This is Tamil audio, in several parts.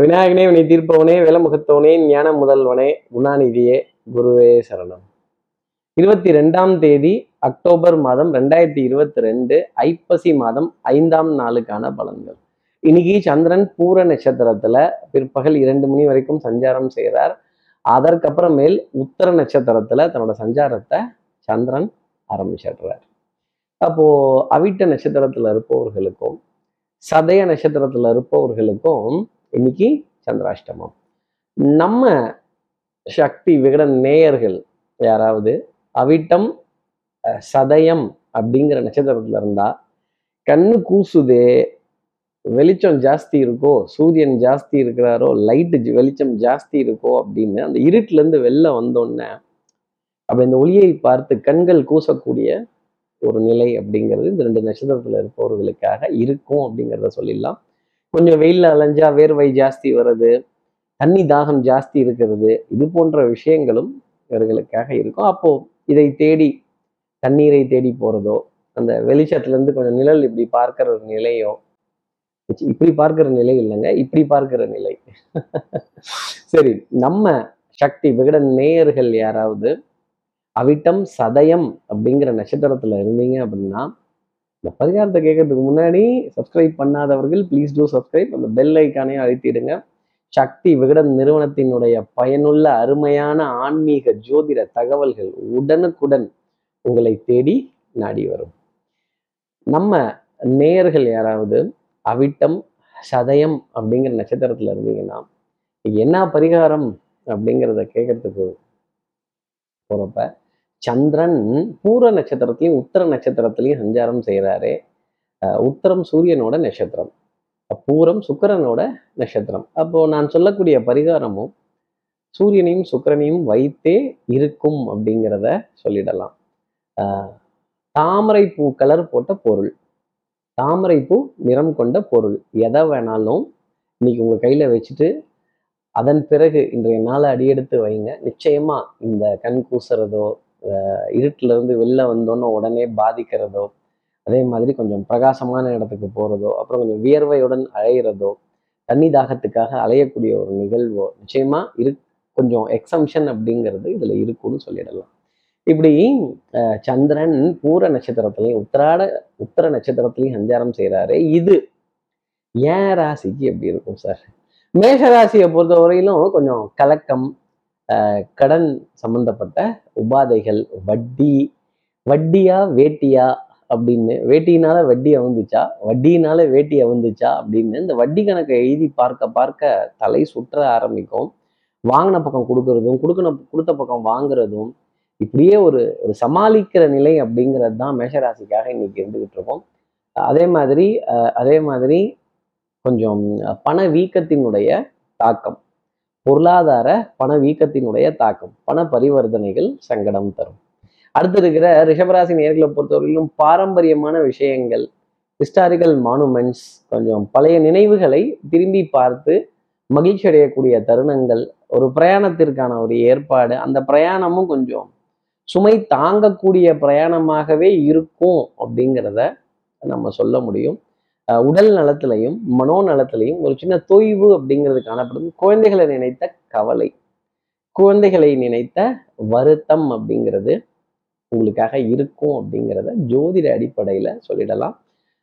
விநாயகனே வினை தீர்ப்பவனே விலமுகத்தவனே ஞான முதல்வனே குணாநிதியே குருவே சரணம். இருபத்தி ரெண்டாம் தேதி அக்டோபர் மாதம் ரெண்டாயிரத்தி இருபத்தி ரெண்டு ஐப்பசி மாதம் ஐந்தாம் நாளுக்கான பலன்கள். இன்னைக்கு சந்திரன் பூர நட்சத்திரத்துல பிற்பகல் இரண்டு மணி வரைக்கும் சஞ்சாரம் செய்கிறார் அதற்கப்புறமேல் உத்தர நட்சத்திரத்துல தன்னோட சஞ்சாரத்தை சந்திரன் ஆரம்பிச்சிடுறார். அப்போ அவிட்ட நட்சத்திரத்துல இருப்பவர்களுக்கும் சதய நட்சத்திரத்துல இருப்பவர்களுக்கும் இன்னைக்கு சந்திராஷ்டமம். நம்ம சக்தி விகடன் நேயர்கள் யாராவது அவிட்டம் சதயம் அப்படிங்கிற நட்சத்திரத்துல இருந்தா கண்ணு கூசுதே வெளிச்சம் ஜாஸ்தி இருக்கோ சூரியன் ஜாஸ்தி இருக்கிறாரோ லைட்டு வெளிச்சம் ஜாஸ்தி இருக்கோ அப்படின்னு அந்த இருட்டுல இருந்து வெளில வந்தோடனே அப்போ இந்த ஒளியை பார்த்து கண்கள் கூசக்கூடிய ஒரு நிலை அப்படிங்கிறது இந்த ரெண்டு நட்சத்திரத்தில் இருப்பவர்களுக்காக இருக்கும் அப்படிங்கிறத சொல்லிடலாம். கொஞ்சம் வெயிலில் அலைஞ்சா வேர்வை ஜாஸ்தி வர்றது தண்ணி தாகம் ஜாஸ்தி இருக்கிறது இது போன்ற விஷயங்களும் இவர்களுக்காக இருக்கும். அப்போ இதை தேடி தண்ணீரை தேடி போகிறதோ அந்த வெளிச்சத்துலேருந்து கொஞ்சம் நிழல் இப்படி பார்க்கிற ஒரு நிலையோ இப்படி பார்க்கிற நிலை இல்லைங்க இப்படி பார்க்கிற நிலை. சரி நம்ம சக்தி விகட நேயர்கள் யாராவது அவிட்டம் சதயம் அப்படிங்கிற நட்சத்திரத்துல இருந்தீங்க அப்படின்னா இந்த பரிகாரத்தை கேட்கறதுக்கு முன்னாடி சப்ஸ்கிரைப் பண்ணாதவர்கள் ப்ளீஸ் டூ சப்ஸ்கிரைப் அந்த பெல் ஐக்கானையும் அழுத்திடுங்க. சக்தி விகடன் நிறுவனத்தினுடைய பயனுள்ள அருமையான ஆன்மீக ஜோதிட தகவல்கள் உடனுக்குடன் உங்களை தேடி நாடி வரும். நம்ம நேயர்கள் யாராவது அவிட்டம் சதயம் அப்படிங்கிற நட்சத்திரத்துல இருந்தீங்கன்னா என்ன பரிகாரம் அப்படிங்கிறத கேட்கறதுக்கு போறப்ப சந்திரன் பூர நட்சத்திரத்திலையும் உத்தர நட்சத்திரத்திலையும் சஞ்சாரம் செய்கிறாரு உத்தரம் சூரியனோட நட்சத்திரம். பூரம் சுக்கிரனோட நட்சத்திரம். அப்போ நான் சொல்லக்கூடிய பரிகாரமும் சூரியனையும் சுக்கிரனையும் வைத்தே இருக்கும் அப்படிங்கிறத சொல்லிடலாம். தாமரை பூ கலர் போட்ட பொருள். தாமரை பூ நிறம் கொண்ட பொருள். எதை வேணாலும் இன்னைக்கு உங்கள் கையில் வச்சுட்டு அதன் பிறகு இன்றைய நாளை அடியெடுத்து வைங்க. நிச்சயமாக இந்த கண் கூசுறதோ அஹ் இருட்டுல இருந்து வெளில வந்தோன்னே உடனே பாதிக்கிறதோ அதே மாதிரி கொஞ்சம் பிரகாசமான இடத்துக்கு போறதோ அப்புறம் கொஞ்சம் வியர்வையுடன் அலையிறதோ தண்ணி தாகத்துக்காக அலையக்கூடிய ஒரு நிகழ்வோ நிச்சயமா இரு கொஞ்சம் எக்ஸம்ஷன் அப்படிங்கிறது இதுல இருக்கும்னு சொல்லிடலாம். இப்படி அஹ், சந்திரன் பூர நட்சத்திரத்திலையும் உத்தராட உத்தர நட்சத்திரத்திலையும் சஞ்சாரம் செய்கிறாரு இது ஏன் ராசிக்கு எப்படி இருக்கும் சார் மேஷ ராசியை பொறுத்த வரையிலும் கொஞ்சம் கலக்கம் கடன் சம்பந்தப்பட்ட உபாதைகள் வட்டி வட்டியா வேட்டியா அப்படின்னு வேட்டியினால வட்டி அவுந்துச்சா வட்டியினால வேட்டி அவுந்துச்சா அப்படின்னு இந்த வட்டி கணக்கை எழுதி பார்க்க பார்க்க தலை சுற்ற ஆரம்பிக்கும். வாங்கின பக்கம் கொடுக்கறதும் கொடுக்கணும் கொடுத்த பக்கம் வாங்குறதும் இப்படியே ஒரு ஒரு சமாளிக்கிற நிலை அப்படிங்கிறது தான் மேஷராசிக்காக இன்னைக்கு இருந்துகிட்டு இருக்கோம். அதே மாதிரி அதே மாதிரி கொஞ்சம் பண வீக்கத்தினுடைய தாக்கம். பொருளாதார பண வீக்கத்தினுடைய தாக்கம் பண பரிவர்த்தனைகள் சங்கடம் தரும். அடுத்து இருக்கிற ரிஷபராசி நேர்களை பொறுத்தவரையிலும் பாரம்பரியமான விஷயங்கள் ஹிஸ்டாரிக்கல் மானுமெண்ட்ஸ் கொஞ்சம் பழைய நினைவுகளை திரும்பி பார்த்து மகிழ்ச்சி அடையக்கூடிய தருணங்கள் ஒரு பிரயாணத்திற்கான ஒரு ஏற்பாடு அந்த பிரயாணமும் கொஞ்சம் சுமை தாங்கக்கூடிய பிரயாணமாகவே இருக்கும் அப்படிங்கிறத நம்ம சொல்ல முடியும். உடல் நலத்திலையும் மனோ நலத்திலையும் ஒரு சின்ன தொய்வு அப்படிங்கிறது காணப்படும். குழந்தைகளை நினைத்த கவலை. குழந்தைகளை நினைத்த வருத்தம் அப்படிங்கிறது உங்களுக்காக இருக்கும் அப்படிங்கிறத ஜோதிட அடிப்படையில சொல்லிடலாம்.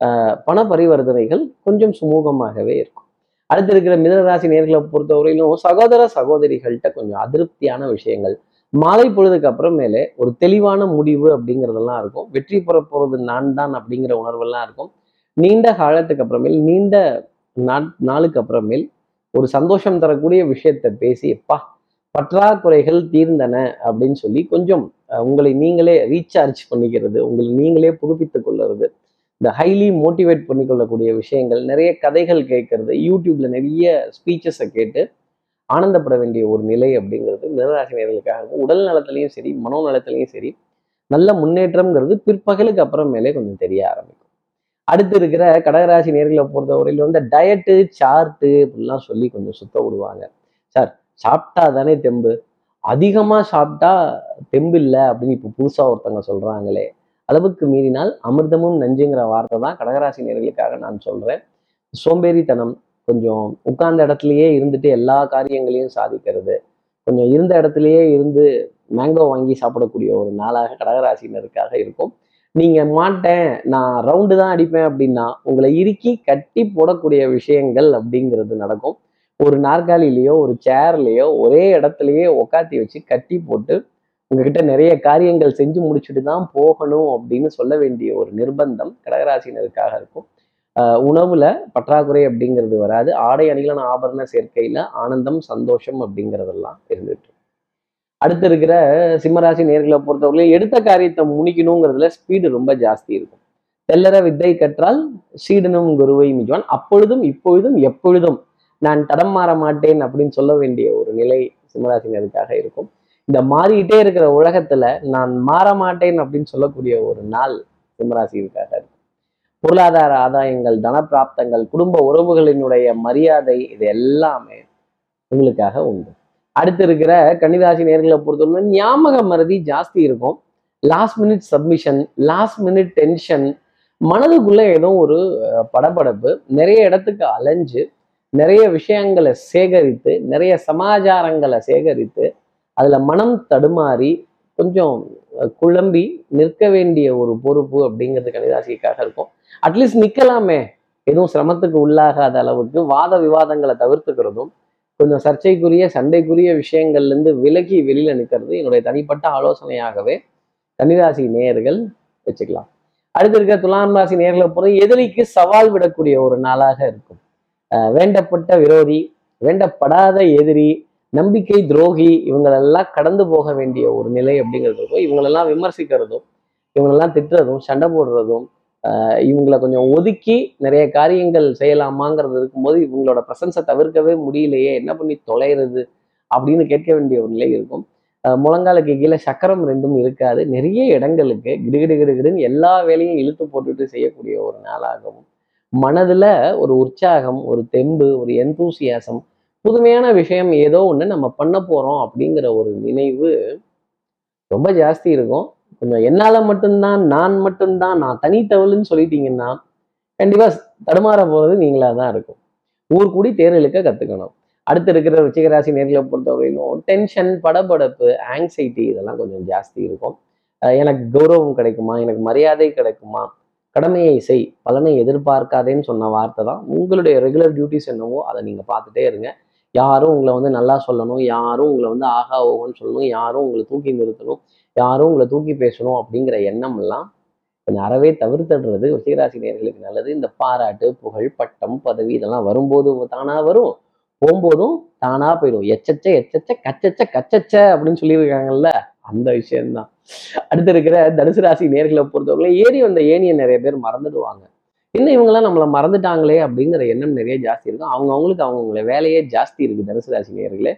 ஆஹ் பண பரிவர்த்தனைகள் கொஞ்சம் சுமூகமாகவே இருக்கும். அடுத்து இருக்கிற மிதனராசி நேர்களை பொறுத்தவரையிலும் சகோதர சகோதரிகள்கிட்ட கொஞ்சம் அதிருப்தியான விஷயங்கள். மாலை பொழுதுக்கு அப்புறமேலே ஒரு தெளிவான முடிவு அப்படிங்கிறதெல்லாம் இருக்கும். வெற்றி பெற போறது நான் தான் அப்படிங்கிற உணர்வெல்லாம் இருக்கும். நீண்ட காலத்துக்கு அப்புறமேல் நீண்ட நாட் நாளுக்கு அப்புறமேல் ஒரு சந்தோஷம் தரக்கூடிய விஷயத்தை பேசி எப்பா பற்றாக்குறைகள் தீர்ந்தன அப்படின்னு சொல்லி கொஞ்சம் உங்களை நீங்களே ரீசார்ஜ் பண்ணிக்கிறது உங்களை நீங்களே புதுப்பித்துக் கொள்ளுறது இந்த ஹைலி மோட்டிவேட் பண்ணிக்கொள்ளக்கூடிய விஷயங்கள் நிறைய கதைகள் கேட்கறது யூடியூப்ல நிறைய ஸ்பீச்சஸை கேட்டு ஆனந்தப்பட வேண்டிய ஒரு நிலை அப்படிங்கிறது மிதராசி இருக்கும். உடல் நலத்திலையும் சரி மனோ நலத்திலையும் சரி நல்ல முன்னேற்றம்ங்கிறது பிற்பகலுக்கு அப்புறமேலே கொஞ்சம் தெரிய ஆரம்பிக்கும். அடுத்து இருக்கிற கடகராசி நேர்களை பொறுத்தவரையில் வந்து டயட்டு சார்ட்டு இப்படிலாம் சொல்லி கொஞ்சம் சுத்த விடுவாங்க. சார் சாப்பிட்டா தானே தெம்பு? அதிகமா சாப்பிட்டா தெம்பு இல்லை அப்படின்னு இப்போ புதுசா ஒருத்தவங்க சொல்றாங்களே. அளவுக்கு மீறினால் அமிர்தமும் நஞ்சுங்கிற வார்த்தை தான் கடகராசி நேர்களுக்காக நான் சொல்றேன். சோம்பேறித்தனம் கொஞ்சம் உட்கார்ந்த இடத்துலயே இருந்துட்டு எல்லா காரியங்களையும் சாதிக்கிறது. கொஞ்சம் இருந்த இடத்துலயே இருந்து மேங்கோ வாங்கி சாப்பிடக்கூடிய ஒரு நாளாக கடகராசினருக்காக இருக்கும். நீங்கள் மாட்டேன் நான் ரவுண்டு தான் அடிப்பேன் அப்படின்னா உங்களை இறுக்கி கட்டி போடக்கூடிய விஷயங்கள் அப்படிங்கிறது நடக்கும். ஒரு நாற்காலிலேயோ ஒரு சேர்லேயோ ஒரே இடத்துலையே உக்காத்தி வச்சு கட்டி போட்டு உங்ககிட்ட நிறைய காரியங்கள் செஞ்சு முடிச்சுட்டு தான் போகணும் அப்படின்னு சொல்ல வேண்டிய ஒரு நிர்பந்தம் கடகராசினருக்காக இருக்கும். உணவுல பற்றாக்குறை அப்படிங்கிறது வராது. ஆடை அணிகளான ஆபரண சேர்க்கையில ஆனந்தம் சந்தோஷம் அப்படிங்கிறதெல்லாம் இருந்துட்டு அடுத்து இருக்கிற சிம்மராசி நேர்களை பொறுத்தவரை எடுத்த காரியத்தை முடிக்கணுங்கிறதுல ஸ்பீடு ரொம்ப ஜாஸ்தி இருக்கும். தெல்லற வித்தை கற்றால் சீடனும் குருவை மிஜுவான் அப்பொழுதும் இப்பொழுதும் எப்பொழுதும் நான் தடம் மாற மாட்டேன் அப்படின்னு சொல்ல வேண்டிய ஒரு நிலை சிம்மராசினருக்காக இருக்கும். இந்த மாறிக்கிட்டே இருக்கிற உலகத்துல நான் மாற மாட்டேன் அப்படின்னு சொல்லக்கூடிய ஒரு நாள் சிம்மராசிக்காக இருக்கும். பொருளாதார ஆதாயங்கள் தனப்பிராப்தங்கள் குடும்ப உறவுகளினுடைய மரியாதை இது எல்லாமே உங்களுக்காக உண்டு. அடுத்து இருக்கிற கன்னிராசி நேர்களை பொறுத்தவரை ஞாபக மறதி ஜாஸ்தி இருக்கும். Last minute submission last minute tension மனதுக்குள்ள ஏதோ ஒரு படபடப்பு. நிறைய இடத்துக்கு அலைஞ்சு நிறைய விஷயங்களை சேகரித்து நிறைய சமாச்சாரங்களை சேகரித்து அதுல மனம் தடுமாறி கொஞ்சம் குழம்பி நிற்க வேண்டிய ஒரு பொறுப்பு அப்படிங்கிறது கன்னிராசிக்காக இருக்கும். அட்லீஸ்ட் நிக்கலாமே. எதுவும் சிரமத்துக்கு உள்ளாகாத அளவுக்கு வாத விவாதங்களை தவிர்த்துக்கிறதும் கொஞ்சம் சர்ச்சைக்குரிய சண்டைக்குரிய விஷயங்கள்ல இருந்து விலகி வெளியில் நிற்கிறது என்னுடைய தனிப்பட்ட ஆலோசனையாகவே கன்னிராசி நேயர்கள் வச்சுக்கலாம். அடுத்து இருக்க துலாம் ராசி நேர்களை பொறுத்த எதிரிக்கு சவால் விடக்கூடிய ஒரு நாளாக இருக்கும். வேண்டப்பட்ட விரோதி வேண்டப்படாத எதிரி நம்பிக்கை துரோகி இவங்களெல்லாம் கடந்து போக வேண்டிய ஒரு நிலை அப்படிங்கிறது இருக்கும். இவங்களெல்லாம் விமர்சிக்கிறதும் இவங்களெல்லாம் திட்டுறதும் சண்டை போடுறதும் இவங்களை கொஞ்சம் ஒதுக்கி நிறைய காரியங்கள் செய்யலாமாங்கிறது இருக்கும்போது இவங்களோட பிரசன்ஸை தவிர்க்கவே முடியலையே என்ன பண்ணி தொலைகிறது அப்படின்னு கேட்க வேண்டிய ஒரு நிலை இருக்கும். முழங்காலுக்கு கீழே சக்கரம் ரெண்டும் இருக்காது. நிறைய இடங்களுக்கு கிடுகிடு கிடுகிடுன்னு எல்லா வேலையும் இழுத்து போட்டுட்டு செய்யக்கூடிய ஒரு நாளாகவும் மனதுல ஒரு உற்சாகம் ஒரு தெம்பு ஒரு எந்தூசியாசம் புதுமையான விஷயம் ஏதோ ஒன்று நம்ம பண்ண போறோம் அப்படிங்கிற ஒரு நினைவு ரொம்ப ஜாஸ்தி இருக்கும். கொஞ்சம் என்னால் மட்டும்தான் நான் மட்டும்தான் நான் தனித்தவள்னு சொல்லிட்டீங்கன்னா கண்டிப்பாக தடுமாற போகிறது நீங்களாக தான் இருக்கும். ஊர் கூடி தேர் இழுக்க அடுத்து இருக்கிற ருச்சிகராசி நேர்களை பொறுத்தவரையிலும் டென்ஷன் படபடப்பு ஆங்ஸைட்டி இதெல்லாம் கொஞ்சம் ஜாஸ்தி இருக்கும். எனக்கு கௌரவம் கிடைக்குமா? எனக்கு மரியாதை கிடைக்குமா? கடமையை செய். பலனை எதிர்பார்க்காதேன்னு சொன்ன வார்த்தை தான். உங்களுடைய ரெகுலர் டியூட்டிஸ் என்னவோ அதை நீங்கள் பார்த்துட்டே இருங்க. யாரும் உங்களை வந்து நல்லா சொல்லணும் யாரும் உங்களை வந்து ஆகா ஓகோன்னு சொல்லணும் யாரும் உங்களை தூக்கி நிறுத்தணும் யாரும் உங்களை தூக்கி பேசணும் அப்படிங்கிற எண்ணம் எல்லாம் கொஞ்சம் அறவே தவிர்த்துடுறது. ருச்சிகராசி நேர்களுக்கு நல்லது. இந்த பாராட்டு புகழ் பட்டம் பதவி இதெல்லாம் வரும்போது தானா வரும். போகும்போதும் தானா போயிடும். எச்சச்ச எச்சச்ச கச்சச்ச கச்சச்ச அப்படின்னு சொல்லியிருக்காங்கல்ல அந்த விஷயம்தான். அடுத்து இருக்கிற தனுசு ராசி நேர்களை பொறுத்தவரை ஏறி வந்த ஏனியை நிறைய பேர் மறந்துடுவாங்க. இன்னும் இவங்கெல்லாம் நம்மளை மறந்துட்டாங்களே அப்படிங்கிற எண்ணம் நிறைய ஜாஸ்தி இருக்கும். அவங்க அவங்களுக்கு அவங்கவுங்கள வேலையே ஜாஸ்தி இருக்குது தனுசு ராசி நேர்களே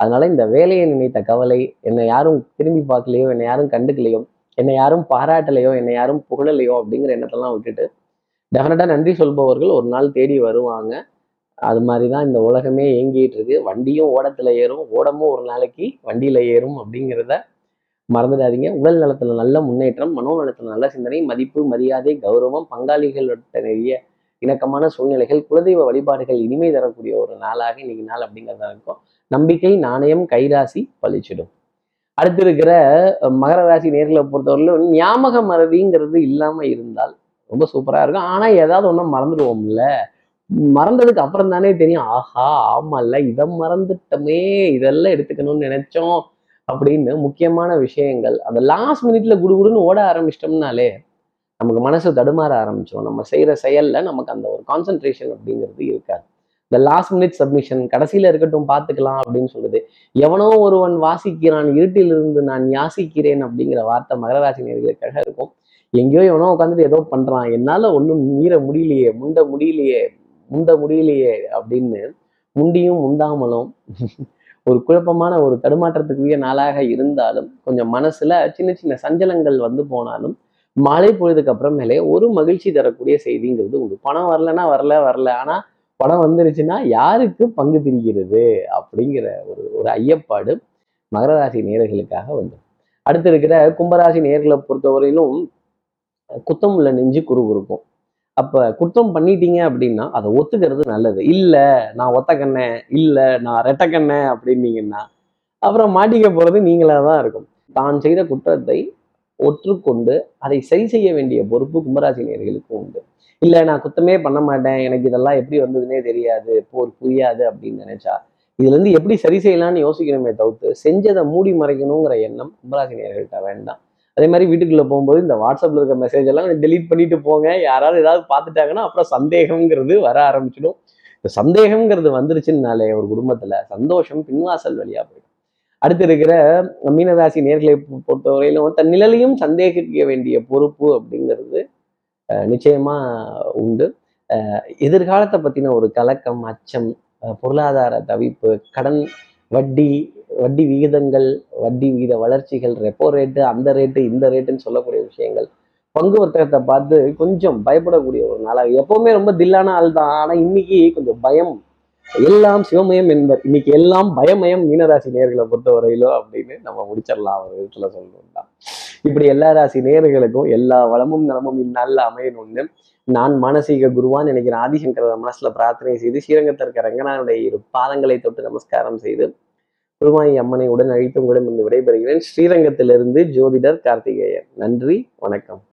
அதனால இந்த வேலையை நினைத்த கவலை என்னை யாரும் திரும்பி பார்க்கலையோ என்னை யாரும் கண்டுக்கலையோ என்னை யாரும் பாராட்டலையோ என்னை யாரும் புகழலையோ அப்படிங்கிற எண்ணத்தெல்லாம் விட்டுட்டு டெஃபினட்டாக நன்றி சொல்பவர்கள் ஒரு நாள் தேடி வருவாங்க. அது மாதிரி தான் இந்த உலகமே இயங்கிட்டு இருக்கு. வண்டியும் ஓடத்தில் ஏறும் ஓடமும் ஒரு நாளைக்கு வண்டியில் ஏறும் அப்படிங்கிறத மறந்துடாதீங்க. உடல் நலத்துல நல்ல முன்னேற்றம் மனோ நலத்துல நல்ல சிந்தனை மதிப்பு மரியாதை கௌரவம் பங்காளிகளோட நிறைய இணக்கமான சூழ்நிலைகள் குலதெய்வ வழிபாடுகள் இனிமை தரக்கூடிய ஒரு நாளாக இன்னைக்கு நாள் அப்படிங்கிறதா இருக்கும். நம்பிக்கை நாணயம் கைராசி பழிச்சிடும். அடுத்து இருக்கிற மகர ராசி நேர்களை பொறுத்தவரையிலும் ஞாபக மறதிங்கிறது இல்லாம இருந்தால் ரொம்ப சூப்பரா இருக்கும். ஆனா ஏதாவது ஒன்றும் மறந்துடுவோம்ல. மறந்ததுக்கு அப்புறம் தானே தெரியும். ஆஹா ஆமால்ல இதை மறந்துட்டோமே இதெல்லாம் எடுத்துக்கணும்னு நினைச்சோம். அப்படின்னு முக்கியமான விஷயங்கள் அந்த லாஸ்ட் மினிட்ல குடுகுடுன்னு ஓட ஆரம்பிச்சிட்டோம்னாலே நமக்கு மனசு தடுமாற ஆரம்பிச்சிடும் நம்ம செய்யற செயல்ல நமக்கு அந்த ஒரு கான்சென்ட்ரேஷன் அப்படிங்கிறது இருக்காது. இந்த லாஸ்ட் மினிட் சப்மிஷன் கடைசியில இருக்கட்டும் பார்த்துக்கலாம் அப்படின்னு சொல்லுது எவனோ ஒருவன் வாசிக்கிறான் இருட்டிலிருந்து நான் யாசிக்கிறேன் அப்படிங்கிற வார்த்தை மகராசினியர்களுக்காக இருக்கும். எங்கேயோ எவனோ உட்காந்துட்டு ஏதோ பண்றான். என்னால ஒன்றும் மீற முடியலையே முண்ட முடியலையே முந்த முடியலையே அப்படின்னு முண்டியும் முந்தாமலும் ஒரு குழப்பமான ஒரு தடுமாற்றத்துக்குரிய நாளாக இருந்தாலும் கொஞ்சம் மனசுல சின்ன சின்ன சஞ்சலங்கள் வந்து போனாலும் மாலை பொழுதுக்கு அப்புறமேலே ஒரு மகிழ்ச்சி தரக்கூடிய செய்திங்கிறது உண்டு. பணம் வரலன்னா வரல வரல. ஆனா பணம் வந்துருச்சுன்னா யாருக்கு பங்கு பிரிக்கிறது அப்படிங்கிற ஒரு ஒரு ஐயப்பாடு மகர ராசி நேர்களுக்காக வந்து அடுத்து இருக்கிற கும்பராசி நேர்களை பொறுத்தவரையிலும் குத்தம் உள்ள நெஞ்சு குறுகுறுக்கும். அப்ப குற்றம் பண்ணிட்டீங்க அப்படின்னா அதை ஒத்துக்கிறது நல்லது. இல்ல நான் ஒத்த கண்ணேன் இல்ல நான் ரெட்ட கண்ணேன் அப்படின்னீங்கன்னா அப்புறம் மாட்டிக்க போறது நீங்களா தான் இருக்கும். தான் செய்த குற்றத்தை ஒற்றுக்கொண்டு அதை சரி செய்ய வேண்டிய பொறுப்பு கும்பராசி உண்டு. இல்லை நான் குத்தமே பண்ண மாட்டேன் எனக்கு இதெல்லாம் எப்படி வந்ததுன்னே தெரியாது போர் புரியாது அப்படின்னு நினைச்சா இதுல இருந்து எப்படி சரி செய்யலாம்னு யோசிக்கணுமே தவிர்த்து செஞ்சதை மூடி மறைக்கணுங்கிற எண்ணம் கும்பராசி நேர்கள்ட்ட வேண்டாம். அதே மாதிரி வீட்டுக்குள்ளே போகும்போது இந்த வாட்ஸ்அப்பில் இருக்க மெசேஜ் எல்லாம் டெலீட் பண்ணிட்டு போங்க. யாராவது ஏதாவது பார்த்துட்டாங்கன்னா அப்புறம் சந்தேகம்ங்கிறது வர ஆரம்பிச்சிடும். இந்த சந்தேகம்ங்கிறது வந்துருச்சுன்னாலே ஒரு குடும்பத்தில் சந்தோஷம் பின்வாசல் வழியாக போயிடும். அடுத்து இருக்கிற மீனராசி நேர்களை பொறுத்தவரையிலும் தன் நிழலையும் சந்தேகிக்க வேண்டிய பொறுப்பு அப்படிங்கிறது நிச்சயமாக நிச்சயமா உண்டு. எதிர்காலத்தை பற்றின ஒரு கலக்கம் அச்சம் பொருளாதார தவிப்பு கடன் வட்டி வட்டி விகிதங்கள் வட்டி விகித வளர்ச்சிகள் ரெப்போ ரேட்டு அந்த ரேட்டு இந்த ரேட்டுன்னு சொல்லக்கூடிய விஷயங்கள். பங்கு வர்த்தகத்தை பார்த்து கொஞ்சம் பயப்படக்கூடிய ஒரு நாளாக எப்பவுமே ரொம்ப தில்லான ஆள் தான். ஆனா இன்னைக்கு கொஞ்சம் பயம். எல்லாம் சிவமயம் என்பர் இன்னைக்கு எல்லாம் பயமயம் மீனராசி நேர்களை பொறுத்தவரையிலோ அப்படின்னு நம்ம முடிச்சிடலாம் ஒரு விதத்துல சொல்லணும்னா இப்படி எல்லா ராசி நேர்களுக்கும் எல்லா வளமும் நலமும் இந்நாளில் அமையணும்னு நான் மானசீக குருவான் நினைக்கிறேன். ஆதிசங்கர மனசுல பிரார்த்தனை செய்து ஸ்ரீரங்கத்திற்கு ரங்கனாருடைய இரு பாதங்களை தொட்டு நமஸ்காரம் செய்து குருமாயி அம்மனை உடன் அழைத்து உங்களிடம் இருந்து விடைபெறுகிறேன். ஸ்ரீரங்கத்திலிருந்து ஜோதிடர் கார்த்திகேயன். நன்றி வணக்கம்.